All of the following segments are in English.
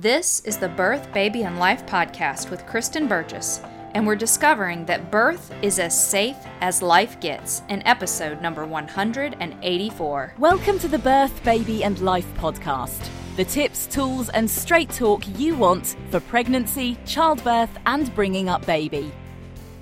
This is the Birth, Baby, and Life podcast with Kristen Burgess, and we're discovering that birth is as safe as life gets in episode number 184. Welcome to the Birth, Baby, and Life podcast. The tips, tools, and straight talk you want for pregnancy, childbirth, and bringing up baby.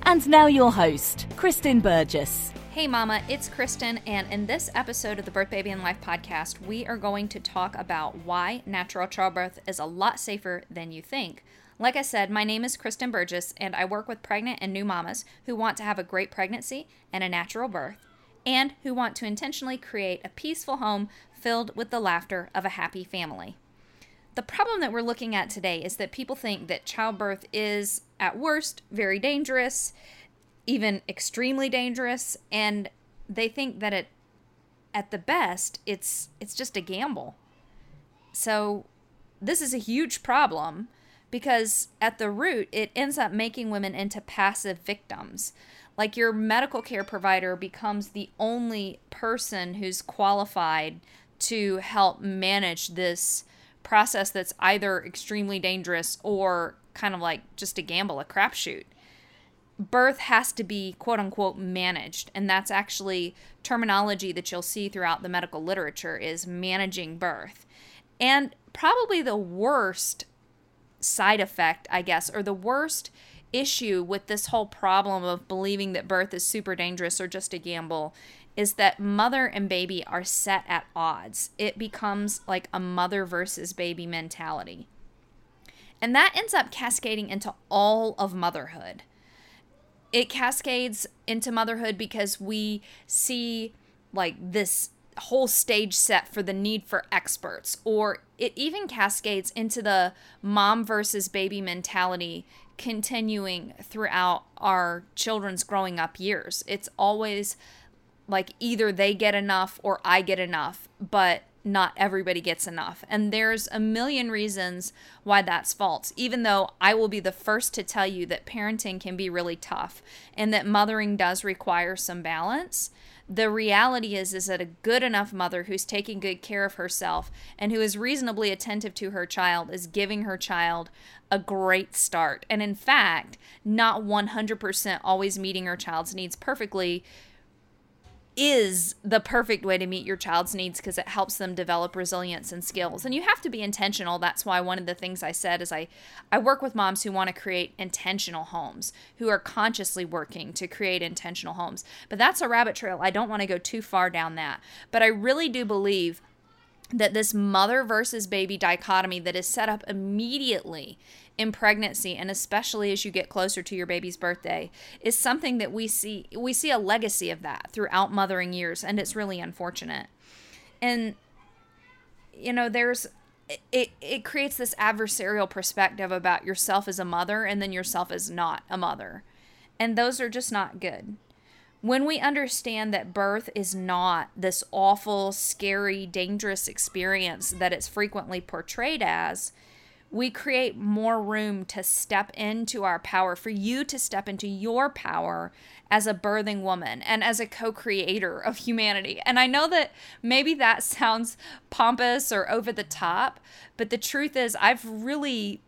And now, your host, Kristen Burgess. Hey, Mama, it's Kristen, and in this episode of the Birth, Baby, and Life podcast, we are going to talk about why natural childbirth is a lot safer than you think. Like I said, my name is Kristen Burgess, and I work with pregnant and new mamas who want to have a great pregnancy and a natural birth, and who want to intentionally create a peaceful home filled with the laughter of a happy family. The problem that we're looking at today is that people think that childbirth is, at worst, very dangerous even extremely dangerous and they think that it at the best it's it's just a gamble. So this is a huge problem because at the root it ends up making women into passive victims. Like your medical care provider becomes the only person who's qualified to help manage this process that's either extremely dangerous or kind of like just a gamble a crapshoot birth has to be quote unquote managed. And that's actually terminology that you'll see throughout the medical literature is managing birth. And probably the worst side effect i guess or the worst issue with this whole problem of believing that birth is super dangerous or just a gamble is that mother and baby are set at odds. It becomes like a mother versus baby mentality. And that ends up cascading into all of motherhood it cascades into motherhood because we see like this whole stage set for the need for experts or it even cascades into the mom versus baby mentality continuing throughout our children's growing up years. It's always like either they get enough or I get enough but not everybody gets enough. And there's a million reasons why that's false, even though I will be the first to tell you that parenting can be really tough and that mothering does require some balance. The reality is is that a good enough mother who's taking good care of herself and who is reasonably attentive to her child is giving her child a great start. And in fact, not 100% always meeting her child's needs perfectly is the perfect way to meet your child's needs because it helps them develop resilience and skills. And you have to be intentional. That's why one of the things I said is I I work with moms who want to create intentional homes, who are consciously working to create intentional homes. But that's a rabbit trail. I don't want to go too far down that. But I really do believe that this mother versus baby dichotomy that is set up immediately in pregnancy and especially as you get closer to your baby's birthday is something that we see we see a legacy of that throughout mothering years and it's really unfortunate. And you know there's it it creates this adversarial perspective about yourself as a mother and then yourself as not a mother. And those are just not good when we understand that birth is not this awful, scary, dangerous experience that it's frequently portrayed as, we create more room to step into our power, for you to step into your power as a birthing woman and as a co creator of humanity. And I know that maybe that sounds pompous or over the top, but the truth is, I've really.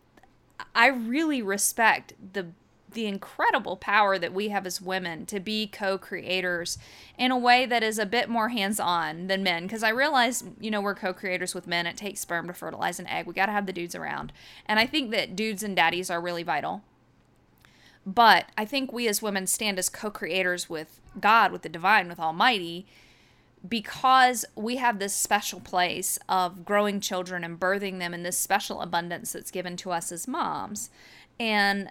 I really respect the the incredible power that we have as women to be co-creators in a way that is a bit more hands-on than men. Because i realize you know we're co-creators with men it takes sperm to fertilize an egg we got to have the dudes around. And i think that dudes and daddies are really vital. But i think we as women stand as co-creators with god with the divine with almighty because we have this special place of growing children and birthing them in this special abundance that's given to us as moms. And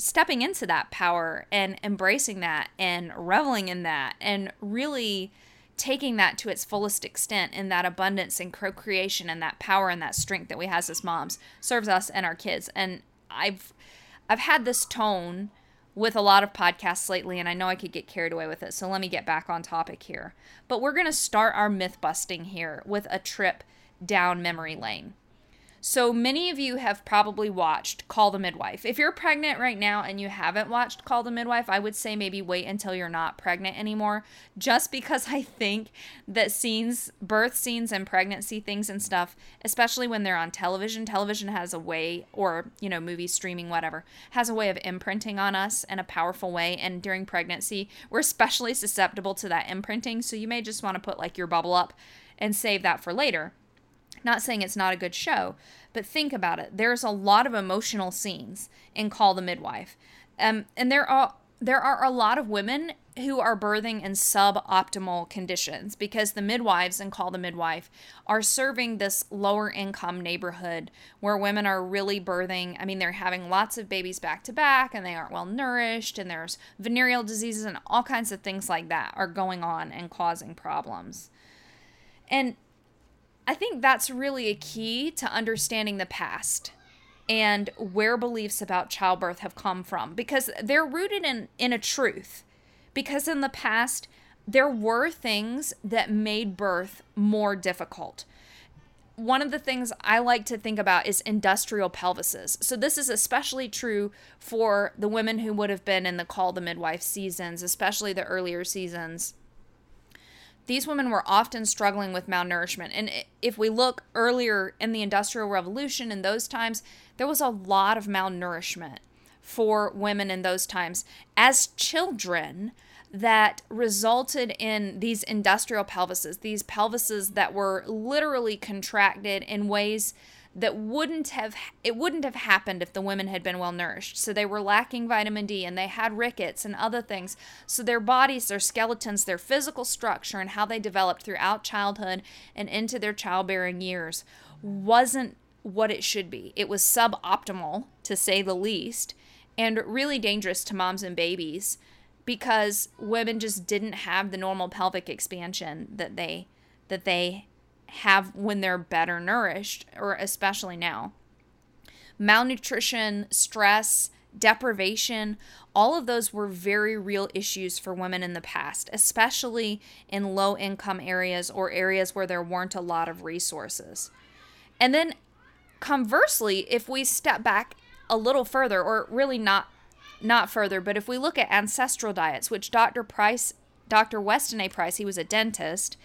stepping into that power and embracing that and reveling in that and really taking that to its fullest extent in that abundance and co-creation and that power and that strength that we have as moms serves us and our kids. And i've i've had this tone with a lot of podcasts lately and i know i could get carried away with it so let me get back on topic here. But we're going to start our myth busting here with a trip down memory lane So many of you have probably watched Call the Midwife. If you're pregnant right now and you haven't watched Call the Midwife, I would say maybe wait until you're not pregnant anymore, just because I think that scenes, birth scenes and pregnancy things and stuff, especially when they're on television, television has a way, or, you know, movie streaming, whatever, has a way of imprinting on us in a powerful way. And during pregnancy, we're especially susceptible to that imprinting. So you may just want to put like your bubble up and save that for later. Not saying it's not a good show, but think about it. There's a lot of emotional scenes in Call the Midwife. Um, and there are there are a lot of women who are birthing in suboptimal conditions because the midwives in Call the Midwife are serving this lower income neighborhood where women are really birthing. I mean, they're having lots of babies back to back and they aren't well nourished, and there's venereal diseases and all kinds of things like that are going on and causing problems. And I think that's really a key to understanding the past and where beliefs about childbirth have come from because they're rooted in in a truth. Because in the past there were things that made birth more difficult. One of the things I like to think about is industrial pelvises. So, this is especially true for the women who would have been in the Call the Midwife seasons, especially the earlier seasons these women were often struggling with malnourishment. And if we look earlier in the Industrial Revolution in those times, there was a lot of malnourishment for women in those times as children that resulted in these industrial pelvises, these pelvises that were literally contracted in ways that wouldn't have it wouldn't have happened if the women had been well nourished. So they were lacking vitamin D and they had rickets and other things. So their bodies, their skeletons, their physical structure and how they developed throughout childhood and into their childbearing years wasn't what it should be. It was suboptimal to say the least and really dangerous to moms and babies because women just didn't have the normal pelvic expansion that they that they have when they're better nourished, or especially now. Malnutrition, stress, deprivation, all of those were very real issues for women in the past, especially in low income areas or areas where there weren't a lot of resources. And then conversely, if we step back a little further, or really not not further, but if we look at ancestral diets, which Dr. Price, Dr. Weston A. Price, he was a dentist,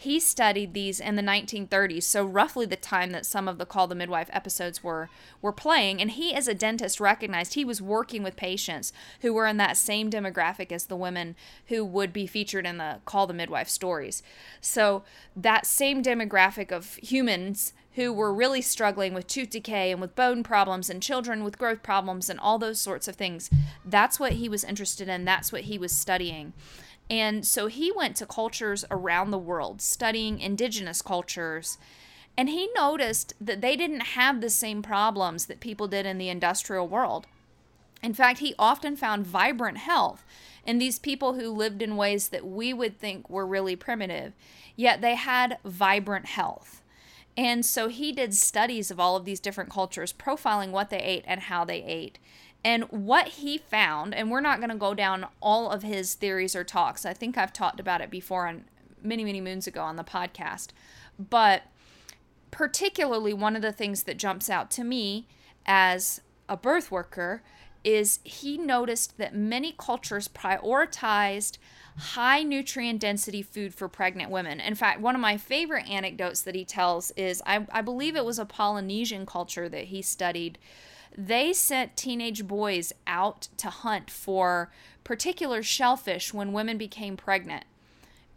he studied these in the 1930s, so roughly the time that some of the Call the Midwife episodes were were playing. And he, as a dentist, recognized he was working with patients who were in that same demographic as the women who would be featured in the Call the Midwife stories. So that same demographic of humans who were really struggling with tooth decay and with bone problems and children with growth problems and all those sorts of things. That's what he was interested in. That's what he was studying. And so he went to cultures around the world, studying indigenous cultures. And he noticed that they didn't have the same problems that people did in the industrial world. In fact, he often found vibrant health in these people who lived in ways that we would think were really primitive, yet they had vibrant health. And so he did studies of all of these different cultures, profiling what they ate and how they ate. And what he found, and we're not going to go down all of his theories or talks. I think I've talked about it before on many, many moons ago on the podcast. But particularly, one of the things that jumps out to me as a birth worker is he noticed that many cultures prioritized high nutrient density food for pregnant women. In fact, one of my favorite anecdotes that he tells is I, I believe it was a Polynesian culture that he studied they sent teenage boys out to hunt for particular shellfish when women became pregnant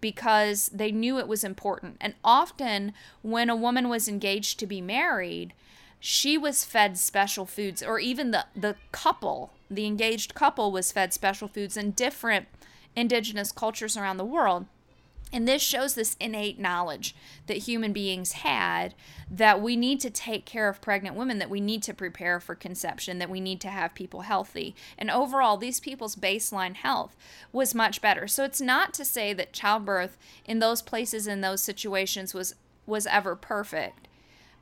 because they knew it was important. And often, when a woman was engaged to be married, she was fed special foods, or even the, the couple, the engaged couple, was fed special foods in different indigenous cultures around the world. And this shows this innate knowledge that human beings had that we need to take care of pregnant women, that we need to prepare for conception, that we need to have people healthy. And overall, these people's baseline health was much better. So it's not to say that childbirth in those places, in those situations, was, was ever perfect.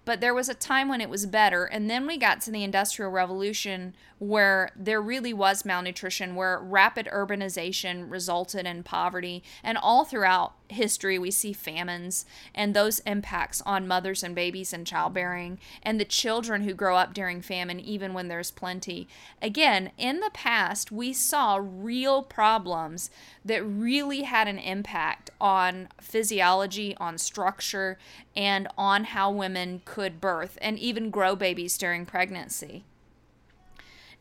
but there was a time when it was better. And then we got to the Industrial Revolution where there really was malnutrition, where rapid urbanization resulted in poverty. And all throughout history, we see famines and those impacts on mothers and babies and childbearing and the children who grow up during famine, even when there's plenty. Again, in the past, we saw real problems that really had an impact on physiology, on structure, and on how women could birth and even grow babies during pregnancy.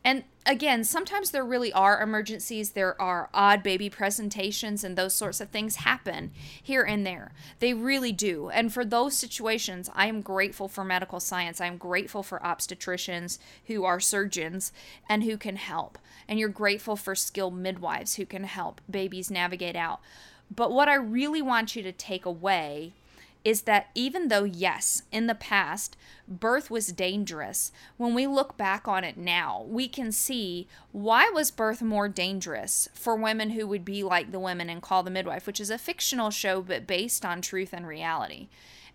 And again, sometimes there really are emergencies. There are odd baby presentations, and those sorts of things happen here and there. They really do. And for those situations, I am grateful for medical science. I'm grateful for obstetricians who are surgeons and who can help. And you're grateful for skilled midwives who can help babies navigate out. But what I really want you to take away is that even though, yes, in the past, birth was dangerous, when we look back on it now, we can see why was birth more dangerous for women who would be like the women in Call the Midwife, which is a fictional show but based on truth and reality.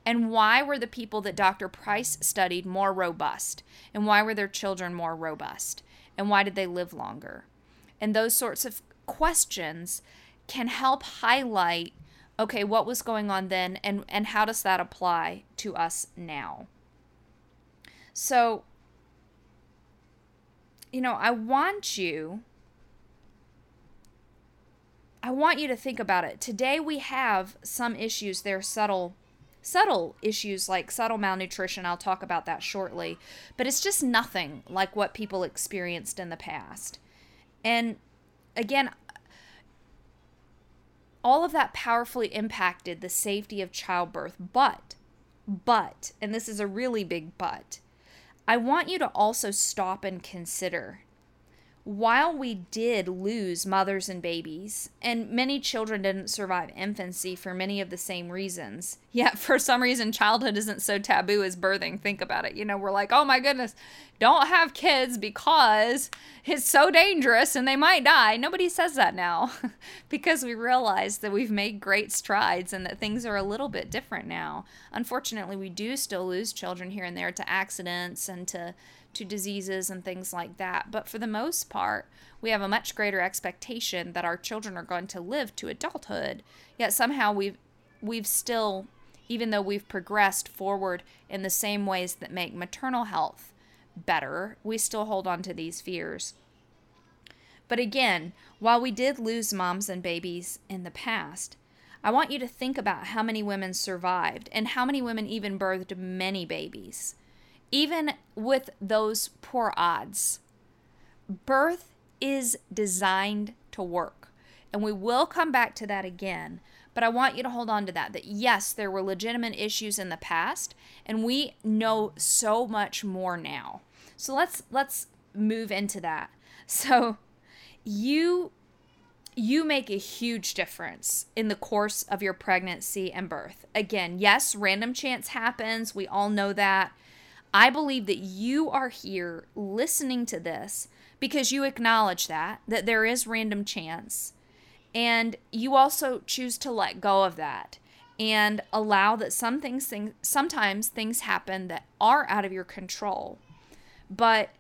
And why were the people that Dr. Price studied more robust? And why were their children more robust? And why did they live longer? And those sorts of questions can help highlight okay, what was going on then and and how does that apply to us now? So you know, I want you I want you to think about it. Today we have some issues, they're subtle subtle issues like subtle malnutrition. I'll talk about that shortly, but it's just nothing like what people experienced in the past. And again, all of that powerfully impacted the safety of childbirth. But, but, and this is a really big but, I want you to also stop and consider while we did lose mothers and babies, and many children didn't survive infancy for many of the same reasons, yet for some reason childhood isn't so taboo as birthing. Think about it. You know, we're like, oh my goodness, don't have kids because it's so dangerous and they might die. Nobody says that now because we realize that we've made great strides and that things are a little bit different now. Unfortunately, we do still lose children here and there to accidents and to to diseases and things like that. But for the most part, we have a much greater expectation that our children are going to live to adulthood. Yet somehow we've we've still even though we've progressed forward in the same ways that make maternal health better, we still hold on to these fears. But again, while we did lose moms and babies in the past, I want you to think about how many women survived and how many women even birthed many babies even with those poor odds, birth is designed to work. And we will come back to that again. But I want you to hold on to that. That yes, there were legitimate issues in the past, and we know so much more now. So let's let's move into that. So you you make a huge difference in the course of your pregnancy and birth. Again, yes, random chance happens. We all know that. I believe that you are here listening to this because you acknowledge that, that there is random chance. And you also choose to let go of that and allow that some things, things sometimes things happen that are out of your control. But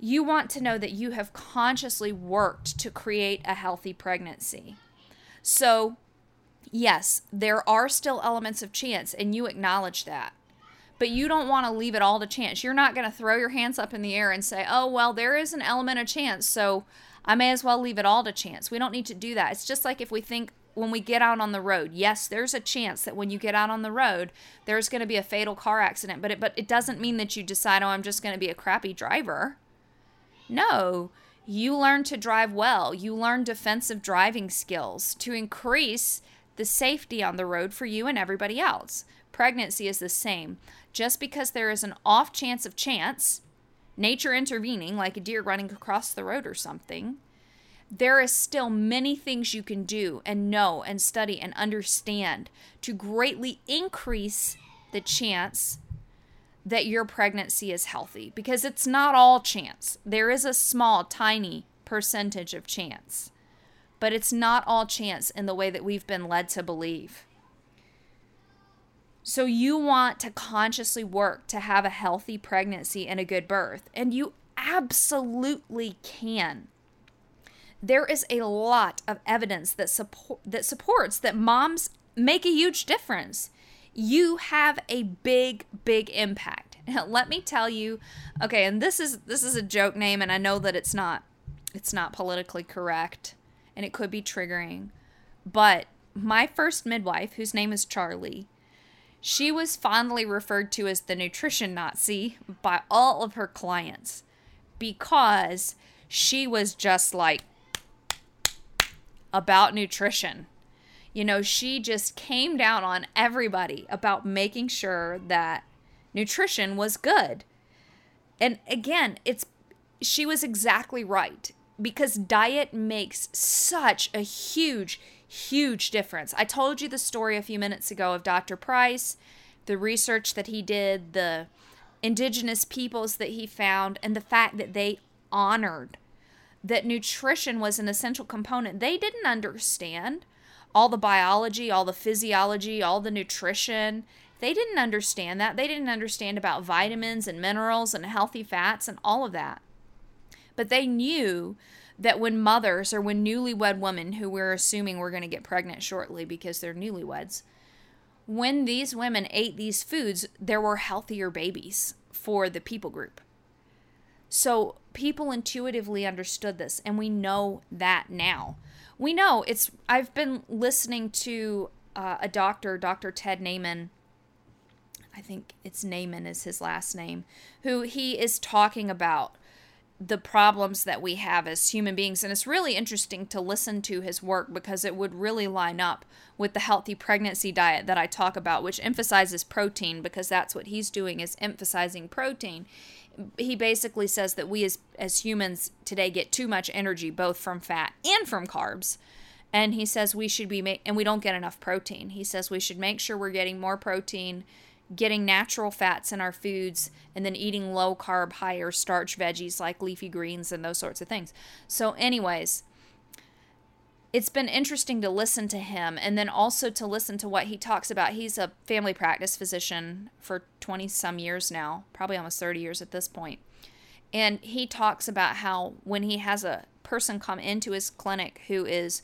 you want to know that you have consciously worked to create a healthy pregnancy. So, yes, there are still elements of chance, and you acknowledge that but you don't want to leave it all to chance. You're not going to throw your hands up in the air and say, oh, well, there is an element of chance, so I may as well leave it all to chance. We don't need to do that. It's just like if we think when we get out on the road, yes, there's a chance that when you get out on the road, there's going to be a fatal car accident, but it, but it doesn't mean that you decide, oh, I'm just going to be a crappy driver. No, you learn to drive well. You learn defensive driving skills to increase the safety on the road for you and everybody else. Pregnancy is the same just because there is an off chance of chance, nature intervening, like a deer running across the road or something, there is still many things you can do and know and study and understand to greatly increase the chance that your pregnancy is healthy because it's not all chance. There is a small, tiny percentage of chance, but it's not all chance in the way that we've been led to believe. So you want to consciously work to have a healthy pregnancy and a good birth, and you absolutely can. There is a lot of evidence that support that supports that moms make a huge difference. You have a big big impact. Let me tell you, okay, and this is this is a joke name and I know that it's not it's not politically correct and it could be triggering. But my first midwife, whose name is Charlie, she was fondly referred to as the nutrition Nazi by all of her clients because she was just like about nutrition. You know, she just came down on everybody about making sure that nutrition was good. And again, it's she was exactly right because diet makes such a huge huge difference. I told you the story a few minutes ago of Dr. Price, the research that he did, the indigenous peoples that he found, and the fact that they honored that nutrition was an essential component. They didn't understand all the biology, all the physiology, all the nutrition. They didn't understand that. They didn't understand about vitamins and minerals and healthy fats and all of that. But they knew that when mothers or when newlywed women who we're assuming we're going to get pregnant shortly because they're newlyweds when these women ate these foods there were healthier babies for the people group. So people intuitively understood this and we know that now. We know it's i've been listening to uh, a doctor dr ted naiman i think it's naiman is his last name who he is talking about the problems that we have as human beings. And it's really interesting to listen to his work because it would really line up with the healthy pregnancy diet that I talk about, which emphasizes protein because that's what he's doing is emphasizing protein. He basically says that we as as humans today get too much energy both from fat and from carbs. And he says we should be and we don't get enough protein. He says we should make sure we're getting more protein getting natural fats in our foods and then eating low carb, higher starch veggies like leafy greens and those sorts of things. So, anyways, it's been interesting to listen to him and then also to listen to what he talks about. He's a family practice physician for 20 some years now, probably almost 30 years at this point. And he talks about how when he has a person come into his clinic who is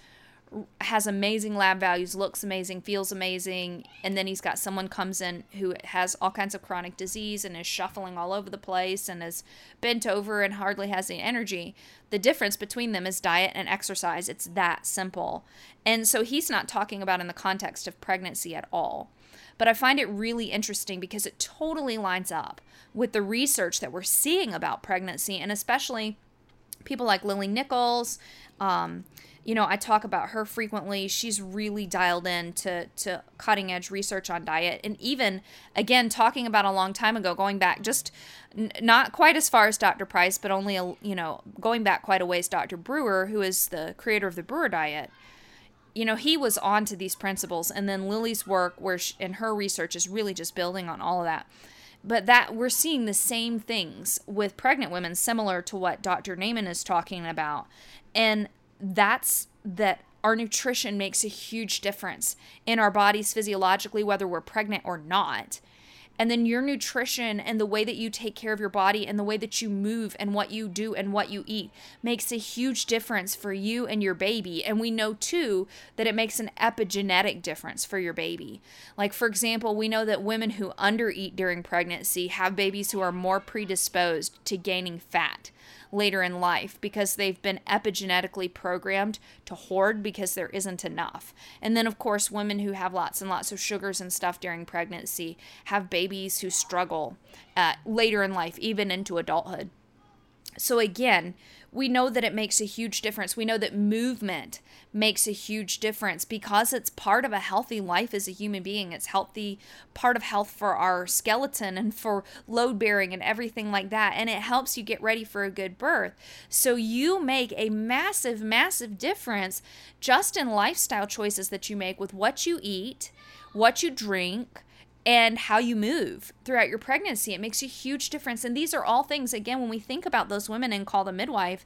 has amazing lab values, looks amazing, feels amazing, and then he's got someone comes in who has all kinds of chronic disease and is shuffling all over the place and is bent over and hardly has any energy. The difference between them is diet and exercise. It's that simple. And so he's not talking about in the context of pregnancy at all. But I find it really interesting because it totally lines up with the research that we're seeing about pregnancy and especially people like Lily Nichols, um, you know, I talk about her frequently. She's really dialed in to, to cutting edge research on diet. And even, again, talking about a long time ago, going back just n- not quite as far as Dr. Price, but only, a, you know, going back quite a ways, Dr. Brewer, who is the creator of the Brewer diet. You know, he was on to these principles. And then Lily's work, where she, and her research is really just building on all of that but that we're seeing the same things with pregnant women similar to what dr naiman is talking about and that's that our nutrition makes a huge difference in our bodies physiologically, whether we're pregnant or not. And then your nutrition and the way that you take care of your body and the way that you move and what you do and what you eat makes a huge difference for you and your baby. And we know too that it makes an epigenetic difference for your baby. Like, for example, we know that women who undereat during pregnancy have babies who are more predisposed to gaining fat later in life because they've been epigenetically programmed to hoard because there isn't enough. And then, of course, women who have lots and lots of sugars and stuff during pregnancy have babies who struggle uh, later in life, even into adulthood. So, again, we know that it makes a huge difference. We know that movement makes a huge difference because it's part of a healthy life as a human being. It's healthy part of health for our skeleton and for load bearing and everything like that. And it helps you get ready for a good birth. So you make a massive, massive difference just in lifestyle choices that you make with what you eat, what you drink, and how you move throughout your pregnancy. It makes a huge difference. And these are all things, again, when we think about those women and call the midwife,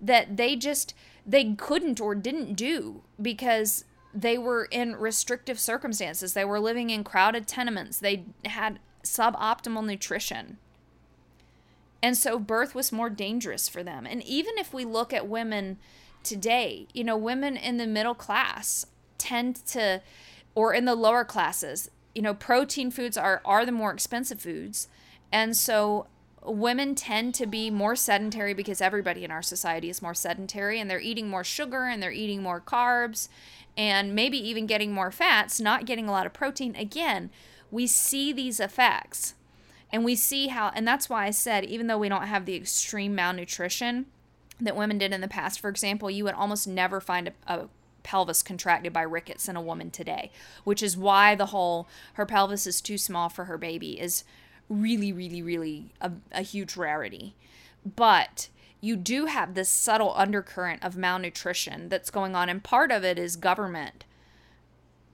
that they just they couldn't or didn't do because they were in restrictive circumstances. They were living in crowded tenements. They had suboptimal nutrition. And so birth was more dangerous for them. And even if we look at women today, you know, women in the middle class tend to, or in the lower classes, you know, protein foods are, are the more expensive foods. And so women tend to be more sedentary because everybody in our society is more sedentary and they're eating more sugar and they're eating more carbs and maybe even getting more fats, not getting a lot of protein. Again, we see these effects and we see how, and that's why I said, even though we don't have the extreme malnutrition that women did in the past, for example, you would almost never find a, a pelvis contracted by rickets in a woman today, which is why the whole her pelvis is too small for her baby is really, really, really a, a huge rarity. But you do have this subtle undercurrent of malnutrition that's going on, and part of it is government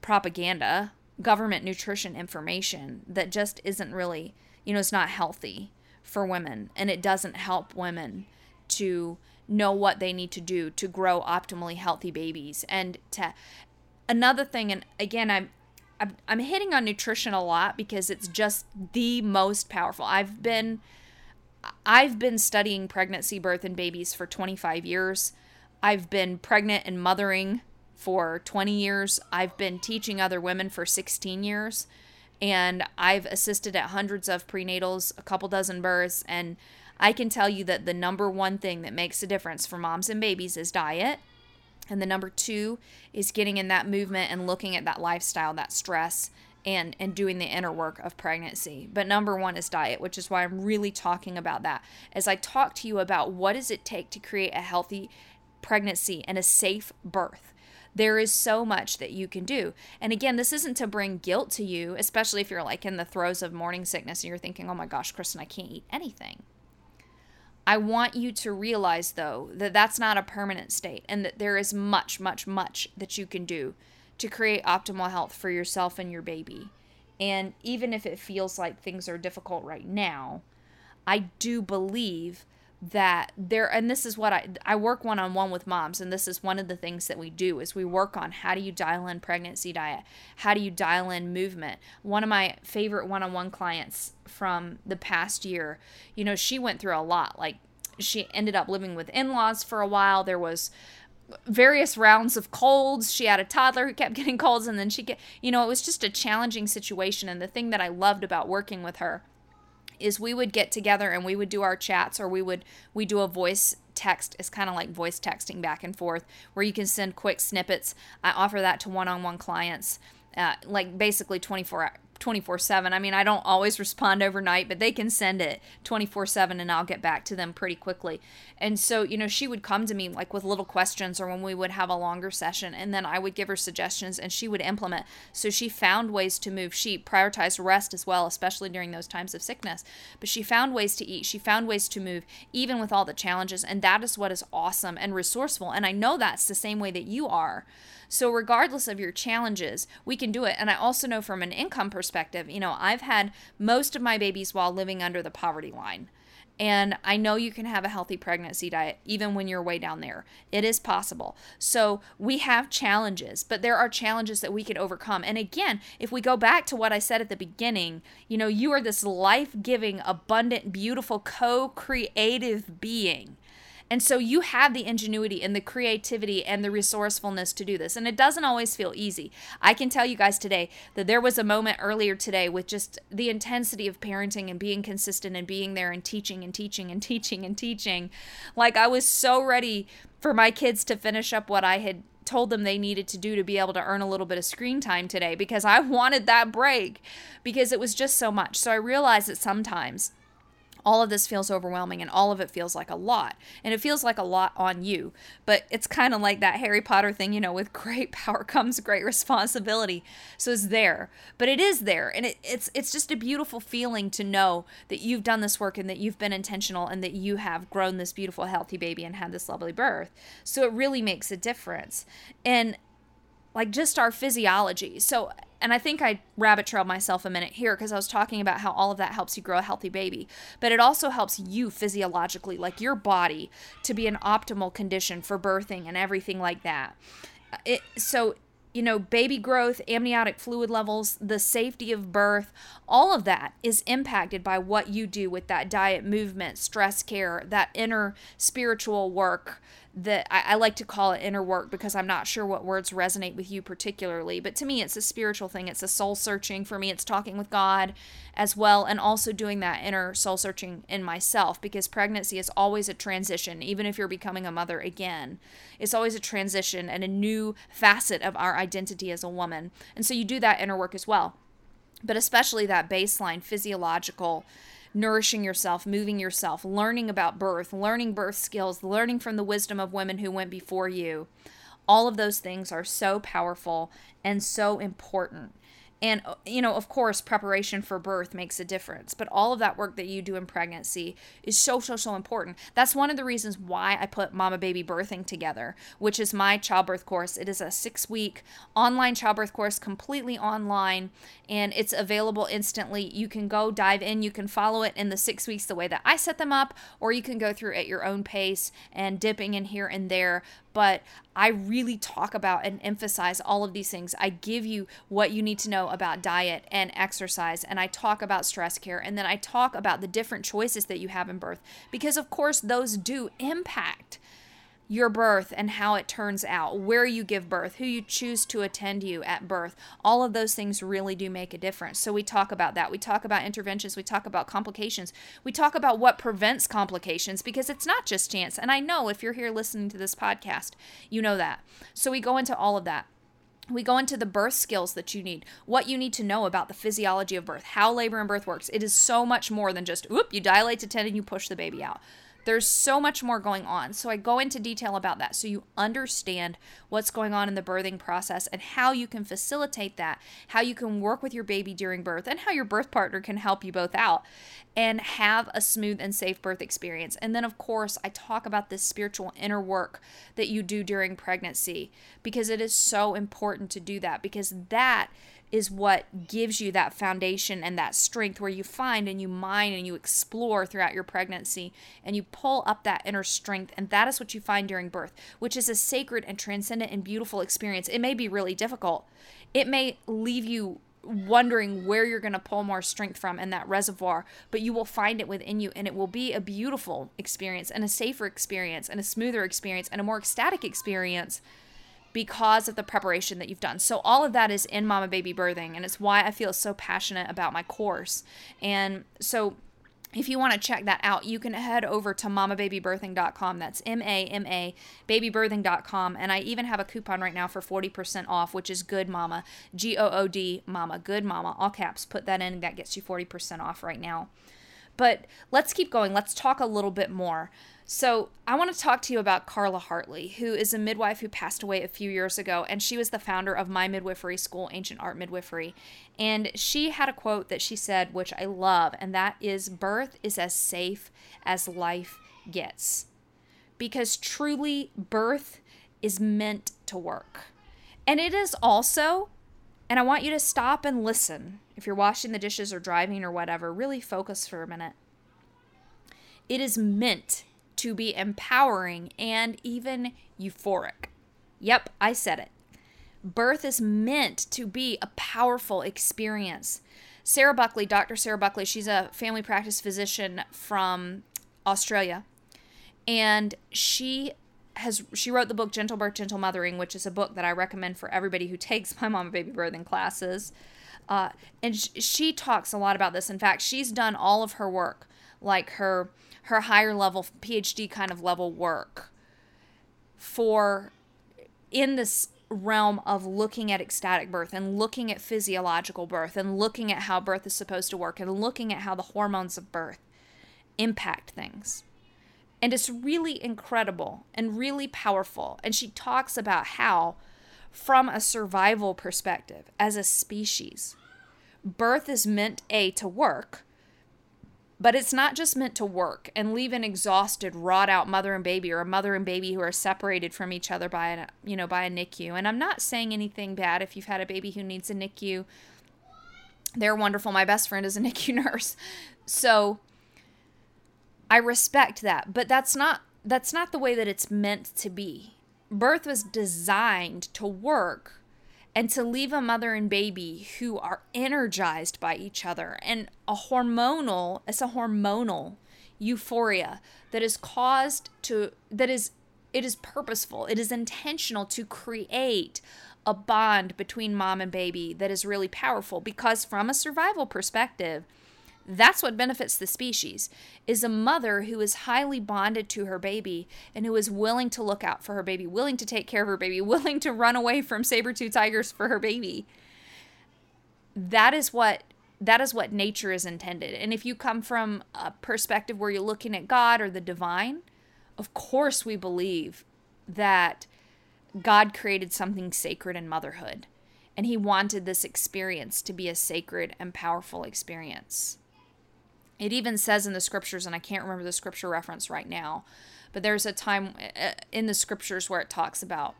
propaganda, government nutrition information that just isn't really, you know, it's not healthy for women, and it doesn't help women to know what they need to do to grow optimally healthy babies and to another thing and again i'm I'm, hitting on nutrition a lot because it's just the most powerful. I've been I've been studying pregnancy, birth and babies for 25 years. I've been pregnant and mothering for 20 years. I've been teaching other women for 16 years and I've assisted at hundreds of prenatals, a couple dozen births and I can tell you that the number one thing that makes a difference for moms and babies is diet and the number two is getting in that movement and looking at that lifestyle, that stress, and and doing the inner work of pregnancy. But number one is diet, which is why I'm really talking about that. As I talk to you about what does it take to create a healthy pregnancy and a safe birth. There is so much that you can do. And again, this isn't to bring guilt to you, especially if you're like in the throes of morning sickness and you're thinking, oh my gosh, Kristen, I can't eat anything. I want you to realize, though, that that's not a permanent state and that there is much, much, much that you can do to create optimal health for yourself and your baby. And even if it feels like things are difficult right now, I do believe that there and this is what I I work one on one with moms and this is one of the things that we do is we work on how do you dial in pregnancy diet how do you dial in movement one of my favorite one on one clients from the past year you know she went through a lot like she ended up living with in-laws for a while there was various rounds of colds. She had a toddler who kept getting colds, and then she get, you know, it was just a challenging situation. And the thing that I loved about working with her is we would get together and we would do our chats or we would we do a voice text. It's kind of like voice texting back and forth where you can send quick snippets. I offer that to one-on-one clients uh, like basically 24 24 7. I mean, I don't always respond overnight, but they can send it 24 7 and I'll get back to them pretty quickly. And so, you know, she would come to me like with little questions or when we would have a longer session, and then I would give her suggestions and she would implement. So she found ways to move. She prioritized rest as well, especially during those times of sickness. But she found ways to eat, she found ways to move, even with all the challenges. And that is what is awesome and resourceful. And I know that's the same way that you are. So, regardless of your challenges, we can do it. And I also know from an income perspective, you know, I've had most of my babies while living under the poverty line. And I know you can have a healthy pregnancy diet even when you're way down there. It is possible. So we have challenges, but there are challenges that we can overcome. And again, if we go back to what I said at the beginning, you know, you are this life giving, abundant, beautiful, co creative being. And so you have the ingenuity and the creativity and the resourcefulness to do this. And it doesn't always feel easy. I can tell you guys today that there was a moment earlier today with just the intensity of parenting and being consistent and being there and teaching and teaching and teaching and teaching. Like I was so ready for my kids to finish up what I had told them they needed to do to be able to earn a little bit of screen time today because I wanted that break because it was just so much. So I realized that sometimes all of this feels overwhelming and all of it feels like a lot. And it feels like a lot on you. But it's kind of like that Harry Potter thing, you know, with great power comes great responsibility. So it's there. But it is there. And it, it's it's just a beautiful feeling to know that you've done this work and that you've been intentional and that you have grown this beautiful healthy baby and had this lovely birth. So it really makes a difference. And like just our physiology. So and I think I rabbit trailed myself a minute here because I was talking about how all of that helps you grow a healthy baby, but it also helps you physiologically, like your body, to be in optimal condition for birthing and everything like that. Uh, it, so you know, baby growth, amniotic fluid levels, the safety of birth, all of that is impacted by what you do with that diet, movement, stress care, that inner spiritual work that I, I, like to call it inner work because I'm not sure what words resonate with you particularly. But to me, it's a spiritual thing. It's a soul searching. For me, it's talking with God as well, and also doing that inner soul searching in myself because pregnancy is always a transition, even if you're becoming a mother again. It's always a transition and a new facet of our identity as a woman. And so you do that inner work as well. But especially that baseline physiological nourishing yourself, moving yourself, learning about birth, learning birth skills, learning from the wisdom of women who went before you. All of those things are so powerful and so important. And, uh, you know, of course, preparation for birth makes a difference, but all of that work that you do in pregnancy is so, so, so important. That's one of the reasons why I put Mama Baby Birthing together, which is my childbirth course. It is a six week online childbirth course, completely online, and it's available instantly. You can go dive in, you can follow it in the six weeks the way that I set them up, or you can go through at your own pace and dipping in here and there but I really talk about and emphasize all of these things. I give you what you need to know about diet and exercise, and I talk about stress care, and then I talk about the different choices that you have in birth because, of course, those do impact your birth and how it turns out, where you give birth, who you choose to attend you at birth. All of those things really do make a difference. So we talk about that. We talk about interventions, we talk about complications. We talk about what prevents complications because it's not just chance. And I know if you're here listening to this podcast, you know that. So we go into all of that. We go into the birth skills that you need, what you need to know about the physiology of birth, how labor and birth works. It is so much more than just, whoop, you dilate to 10 and you push the baby out. There's so much more going on. So I go into detail about that so you understand what's going on in the birthing process and how you can facilitate that, how you can work with your baby during birth, and how your birth partner can help you both out and have a smooth and safe birth experience. And then, of course, I talk about this spiritual inner work that you do during pregnancy because it is so important to do that because that is what gives you that foundation and that strength where you find and you mine and you explore throughout your pregnancy and you pull up that inner strength. And that is what you find during birth, which is a sacred and transcendent and beautiful experience. It may be really difficult, it may leave you wondering where you're going to pull more strength from in that reservoir, but you will find it within you and it will be a beautiful experience and a safer experience and a smoother experience and a more ecstatic experience because of the preparation that you've done. So all of that is in Mama Baby Birthing and it's why I feel so passionate about my course. And so if you want to check that out, you can head over to mamababybirthing.com. That's M A M A babybirthing.com. And I even have a coupon right now for 40% off, which is Good Mama. G O O D Mama. Good Mama. All caps. Put that in. That gets you 40% off right now. But let's keep going. Let's talk a little bit more. So, I want to talk to you about Carla Hartley, who is a midwife who passed away a few years ago, and she was the founder of My Midwifery School, Ancient Art Midwifery. And she had a quote that she said, which I love, and that is Birth is as safe as life gets. Because truly, birth is meant to work. And it is also, and I want you to stop and listen. If you're washing the dishes or driving or whatever, really focus for a minute. It is meant to be empowering and even euphoric. Yep, I said it. Birth is meant to be a powerful experience. Sarah Buckley, Dr. Sarah Buckley, she's a family practice physician from Australia. And she has she wrote the book Gentle Birth, Gentle Mothering, which is a book that I recommend for everybody who takes my mama baby birthing classes. Uh, and sh- she talks a lot about this. In fact, she's done all of her work, like her her higher level PhD kind of level work for in this realm of looking at ecstatic birth and looking at physiological birth and looking at how birth is supposed to work and looking at how the hormones of birth impact things. And it's really incredible and really powerful. And she talks about how, from a survival perspective, as a species, birth is meant A, to work, but it's not just meant to work and leave an exhausted, wrought out mother and baby or a mother and baby who are separated from each other by a, you know, by a NICU. And I'm not saying anything bad if you've had a baby who needs a NICU. They're wonderful. My best friend is a NICU nurse. So I respect that, but that's not that's not the way that it's meant to be. Birth was designed to work and to leave a mother and baby who are energized by each other and a hormonal it's a hormonal euphoria that is caused to that is it is purposeful. It is intentional to create a bond between mom and baby that is really powerful because from a survival perspective that's what benefits the species is a mother who is highly bonded to her baby and who is willing to look out for her baby, willing to take care of her baby, willing to run away from saber-tooth tigers for her baby. That is what that is what nature is intended. And if you come from a perspective where you're looking at God or the divine, of course we believe that God created something sacred in motherhood. And he wanted this experience to be a sacred and powerful experience. It even says in the scriptures, and I can't remember the scripture reference right now, but there's a time uh, in the scriptures where it talks about,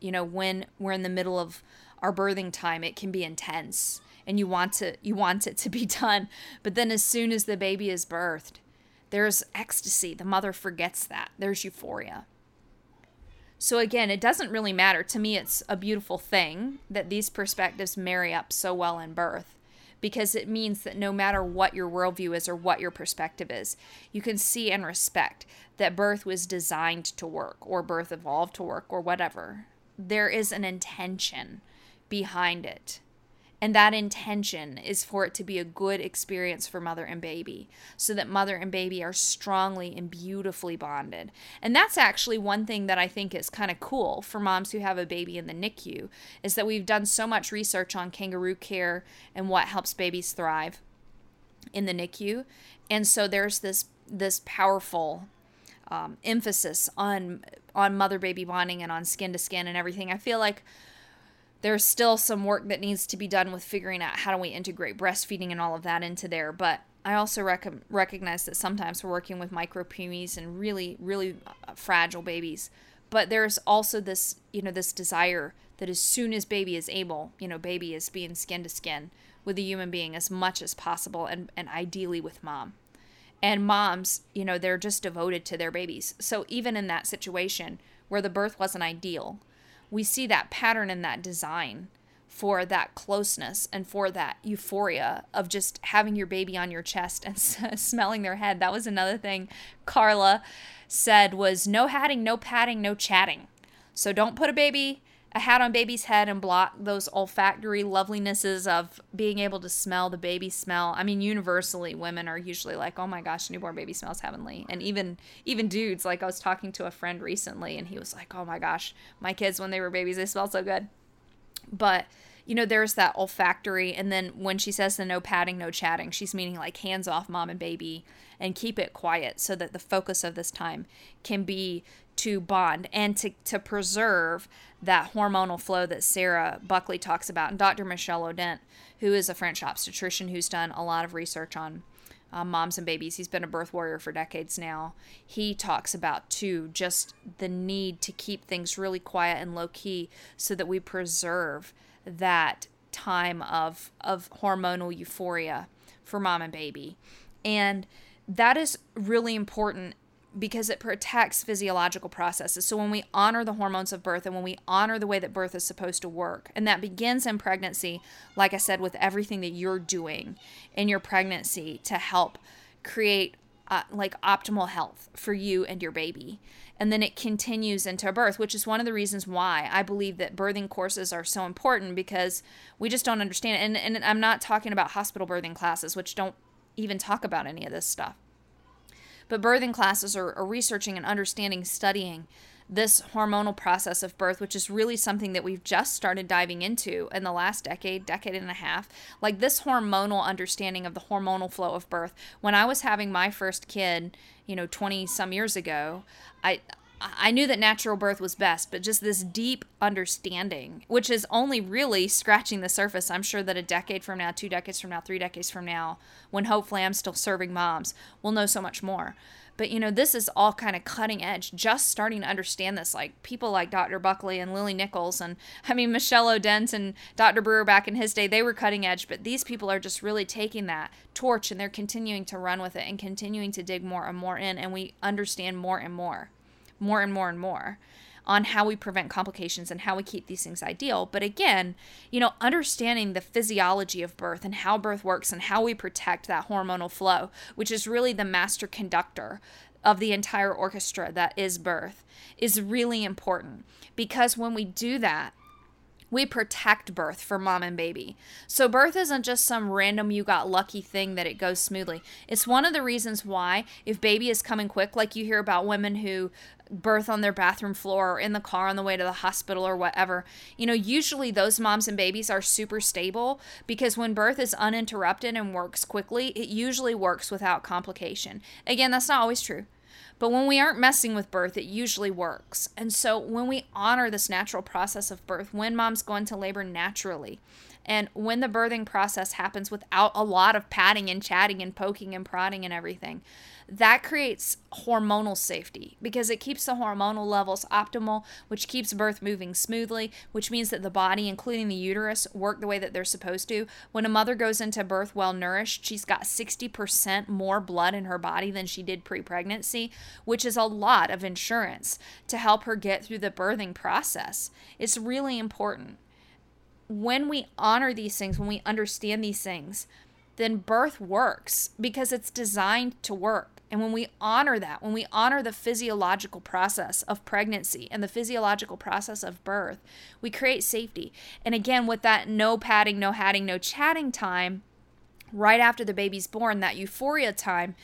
you know, when we're in the middle of our birthing time, it can be intense and you want to you want it to be done. But then as soon as the baby is birthed there's ecstasy. The mother forgets that. There's euphoria. So again it doesn't really matter. To me it's a beautiful thing that these perspectives marry up so well in birth because it means that no matter what your worldview is or what your perspective is, you can see and respect that birth was designed to work or birth evolved to work or whatever. There is an intention behind it. And that intention is for it to be a good experience for mother and baby, so that mother and baby are strongly and beautifully bonded. And that's actually one thing that I think is kind of cool for moms who have a baby in the NICU, is that we've done so much research on kangaroo care and what helps babies thrive in the NICU. And so there's this this powerful um, emphasis on on mother baby bonding and on skin to skin and everything. I feel like there's still some work that needs to be done with figuring out how do we integrate breastfeeding and all of that into there. But I also rec- recognize that sometimes we're working with micro preemies and really, really uh, fragile babies. But there's also this, you know, this desire that as soon as baby is able, you know, baby is being skin to skin with a human being as much as possible and, and ideally with mom. And moms, you know, they're just devoted to their babies. So even in that situation where the birth wasn't ideal, we see that pattern and that design for that closeness and for that euphoria of just having your baby on your chest and smelling their head. That was another thing Carla said was no hatting, no patting, no chatting. So don't put a baby a hat on baby's head and block those olfactory lovelinesses of being able to smell the baby smell. I mean, universally, women are usually like, "Oh my gosh, newborn baby smells heavenly," and even even dudes. Like I was talking to a friend recently, and he was like, "Oh my gosh, my kids when they were babies, they smelled so good." But you know, there's that olfactory, and then when she says the no patting, no chatting, she's meaning like hands off mom and baby and keep it quiet so that the focus of this time can be to bond and to, to preserve that hormonal flow that Sarah Buckley talks about. And Dr. Michel Odent, who is a French obstetrician who's done a lot of research on um, moms and babies, he's been a birth warrior for decades now. He talks about, too, just the need to keep things really quiet and low key so that we preserve that time of, of hormonal euphoria for mom and baby. And that is really important because it protects physiological processes. So when we honor the hormones of birth and when we honor the way that birth is supposed to work, and that begins in pregnancy, like I said, with everything that you're doing in your pregnancy to help create uh, like optimal health for you and your baby. And then it continues into birth, which is one of the reasons why I believe that birthing courses are so important because we just don't understand. And, and I'm not talking about hospital birthing classes, which don't even talk about any of this stuff but birthing classes are, are researching and understanding, studying this hormonal process of birth, which is really something that we've just started diving into in the last decade, decade and a half. Like this hormonal understanding of the hormonal flow of birth. When I was having my first kid, you know, 20 some years ago, I I knew that natural birth was best, but just this deep understanding, which is only really scratching the surface. I'm sure that a decade from now, two decades from now, three decades from now, when hopefully I'm still serving moms, we'll know so much more. But you know, this is all kind of cutting edge, just starting to understand this. Like people like Dr. Buckley and Lily Nichols, and I mean, Michel Odent and Dr. Brewer back in his day, they were cutting edge, but these people are just really taking that torch and they're continuing to run with it and continuing to dig more and more in, and we understand more and more more and more and more. On how we prevent complications and how we keep these things ideal. But again, you know, understanding the physiology of birth and how birth works and how we protect that hormonal flow, which is really the master conductor of the entire orchestra that is birth, is really important because when we do that, we protect birth for mom and baby. So, birth isn't just some random you got lucky thing that it goes smoothly. It's one of the reasons why, if baby is coming quick, like you hear about women who birth on their bathroom floor or in the car on the way to the hospital or whatever, you know, usually those moms and babies are super stable because when birth is uninterrupted and works quickly, it usually works without complication. Again, that's not always true. But when we aren't messing with birth, it usually works. And so when we honor this natural process of birth, when mom's going to labor naturally, and when the birthing process happens without a lot of patting and chatting and poking and prodding and everything, that creates hormonal safety because it keeps the hormonal levels optimal, which keeps birth moving smoothly, which means that the body, including the uterus, work the way that they're supposed to. When a mother goes into birth well nourished, she's got 60% more blood in her body than she did pre pregnancy, which is a lot of insurance to help her get through the birthing process. It's really important. When we honor these things, when we understand these things, then birth works because it's designed to work. And when we honor that, when we honor the physiological process of pregnancy and the physiological process of birth, we create safety. And again, with that no padding, no hatting, no chatting time, right after the baby's born, that euphoria time,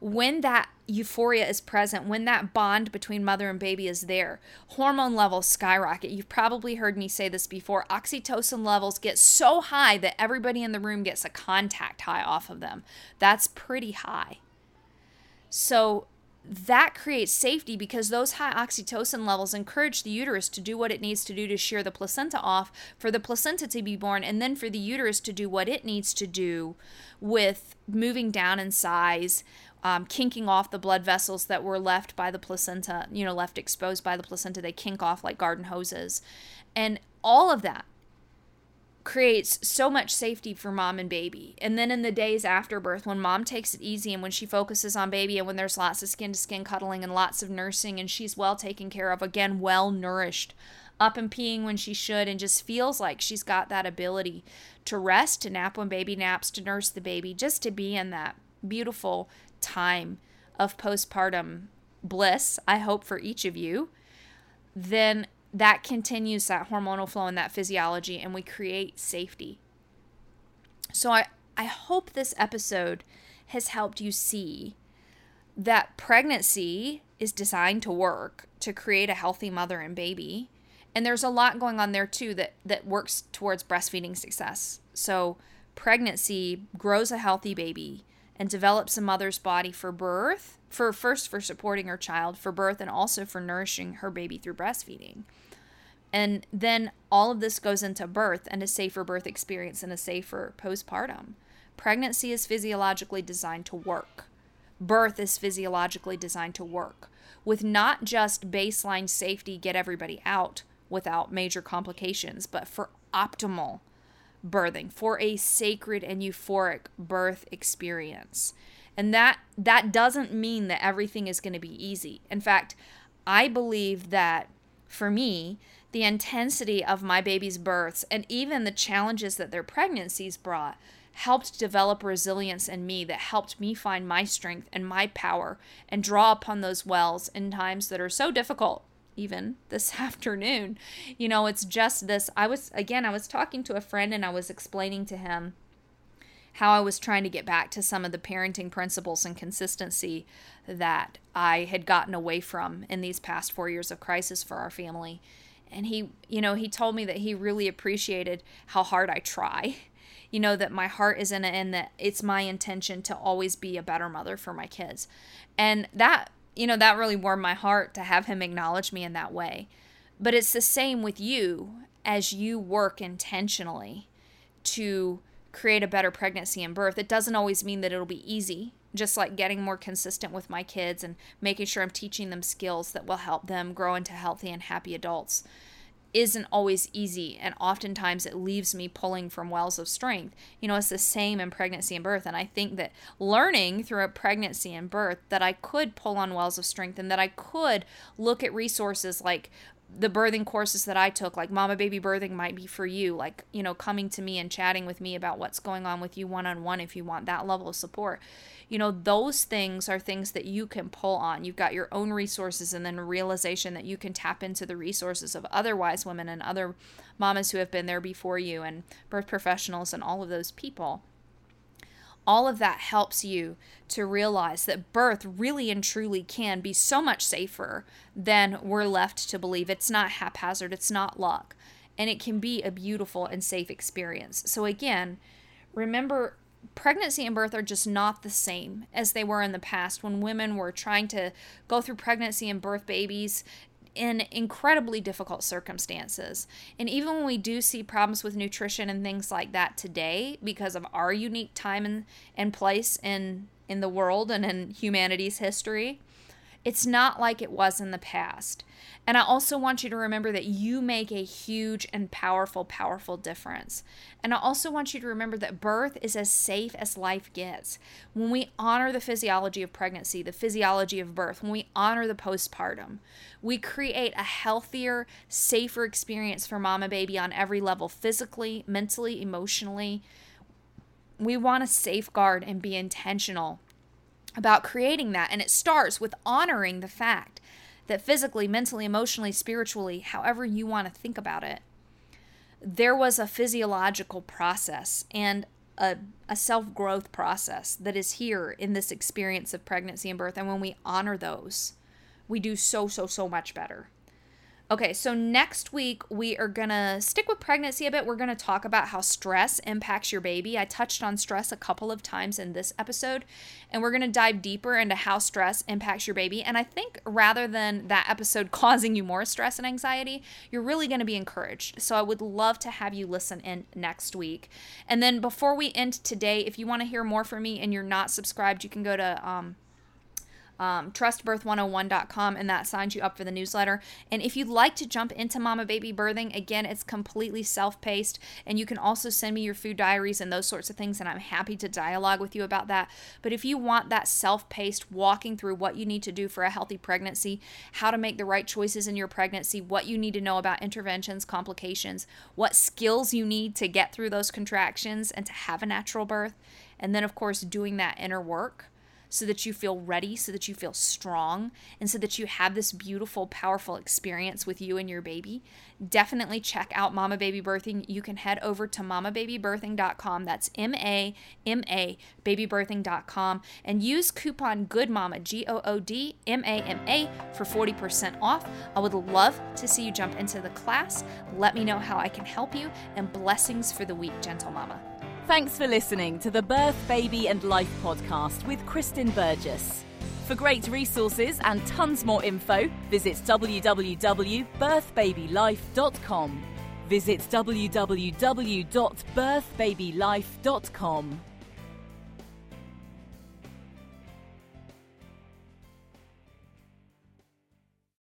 when that euphoria is present, when that bond between mother and baby is there, hormone levels skyrocket. You've probably heard me say this before. Oxytocin levels get so high that everybody in the room gets a contact high off of them. That's pretty high. So that creates safety because those high oxytocin levels encourage the uterus to do what it needs to do to shear the placenta off, for the placenta to be born, and then for the uterus to do what it needs to do with moving down in size, um, kinking off the blood vessels that were left by the placenta, you know, left exposed by the placenta. They kink off like garden hoses. And all of that creates so much safety for mom and baby. And then in the days after birth, when mom takes it easy and when she focuses on baby and when there's lots of skin to skin cuddling and lots of nursing and she's well taken care of, again, well nourished, up and peeing when she should, and just feels like she's got that ability to rest, to nap when baby naps, to nurse the baby, just to be in that beautiful time of postpartum bliss, I hope for each of you, then that continues that hormonal flow and that physiology, and we create safety. So I, I hope this episode has helped you see that pregnancy is designed to work to create a healthy mother and baby. And there's a lot going on there too that, that works towards breastfeeding success. So pregnancy grows a healthy baby and develops a mother's body for birth, for first for supporting her child for birth and also for nourishing her baby through breastfeeding. And then all of this goes into birth and a safer birth experience and a safer postpartum. Pregnancy is physiologically designed to work. Birth is physiologically designed to work with not just baseline safety, get everybody out without major complications, but for optimal birthing, for a sacred and euphoric birth experience. And that that doesn't mean that everything is going to be easy. In fact, I believe that for me, the intensity of my baby's births and even the challenges that their pregnancies brought helped develop resilience in me that helped me find my strength and my power and draw upon those wells in times that are so difficult even this afternoon. You know it's just this i was again i was talking to a friend and i was explaining to him how I was trying to get back to some of the parenting principles and consistency that I had gotten away from in these past four years of crisis for our family. And he you know he told me that he really appreciated how hard i try. You know that my heart is in it and that it's my intention to always be a better mother for my kids. And that you know that really warmed my heart to have him acknowledge me in that way. But it's the same with you as you work intentionally to create a better pregnancy and birth. It doesn't always mean that it'll be easy just like getting more consistent with my kids and making sure I'm teaching them skills that will help them grow into healthy and happy adults isn't always easy and oftentimes it leaves me pulling from wells of strength. You know it's the same in pregnancy and birth and i think that learning through a pregnancy and birth that i could pull on wells of strength and that i could look at resources like the birthing courses that I took, like Mama Baby Birthing, might be for you. Like, you know, coming to me and chatting with me about what's going on with you one on one if you want that level of support. You know, those things are things that you can pull on. You've got your own resources and then realization that you can tap into the resources of other wise women and other mamas who have been there before you and birth professionals and all of those people all of that helps you to realize that birth really and truly can be so much safer than we're left to believe. It's not haphazard, it's not luck, and it can be a beautiful and safe experience. So, again, remember pregnancy and birth are just not the same as they were in the past when women were trying to go through pregnancy and birth babies in incredibly difficult circumstances. And even when we do see problems with nutrition and things like that today, because of our unique time and, and place in, in the world and in humanity's history, it's not like it was in the past. And I also want you to remember that you make a huge and powerful, powerful difference. And I also want you to remember that birth is as safe as life gets. When we honor the physiology of pregnancy, the physiology of birth, when we honor the postpartum, we create a healthier, safer experience for mama baby on every level physically, mentally, emotionally. We want to safeguard and be intentional about creating that. And it starts with honoring the fact that physically, mentally, emotionally, spiritually, however you want to think about it, there was a physiological process and a, a self growth process that is here in this experience of pregnancy and birth. And when we honor those, we do so, so, so much better. Okay, so next week we are gonna stick with pregnancy a bit. We're gonna talk about how stress impacts your baby. I touched on stress a couple of times in this episode, and we're gonna dive deeper into how stress impacts your baby. And I think rather than that episode causing you more stress and anxiety, you're really gonna be encouraged. So I would love to have you listen in next week. And then before we end today, if you wanna hear more from me and you're not subscribed, you can go to um, um, trustbirth101.com, and that signs you up for the newsletter. And if you'd like to jump into mama baby birthing, again, it's completely self paced, and you can also send me your food diaries and those sorts of things, and I'm happy to dialogue with you about that. But if you want that self paced walking through what you need to do for a healthy pregnancy, how to make the right choices in your pregnancy, what you need to know about interventions, complications, what skills you need to get through those contractions and to have a natural birth, and then, of course, doing that inner work so that you feel ready, so that you feel strong, and so that you have this beautiful, powerful experience with you and your baby, definitely check out Mama Baby Birthing. You can head over to mamababybirthing.com. That's M A M A babybirthing.com and use coupon GOODMAMA, G O O D M A M A, for 40% off. I would love to see you jump into the class. Let me know how I can help you, and blessings for the week, gentle mama. Thanks for listening to the Birth, Baby and Life podcast with Kristen Burgess. For great resources and tons more info, visit www.birthbabylife.com. Visit www.birthbabylife.com.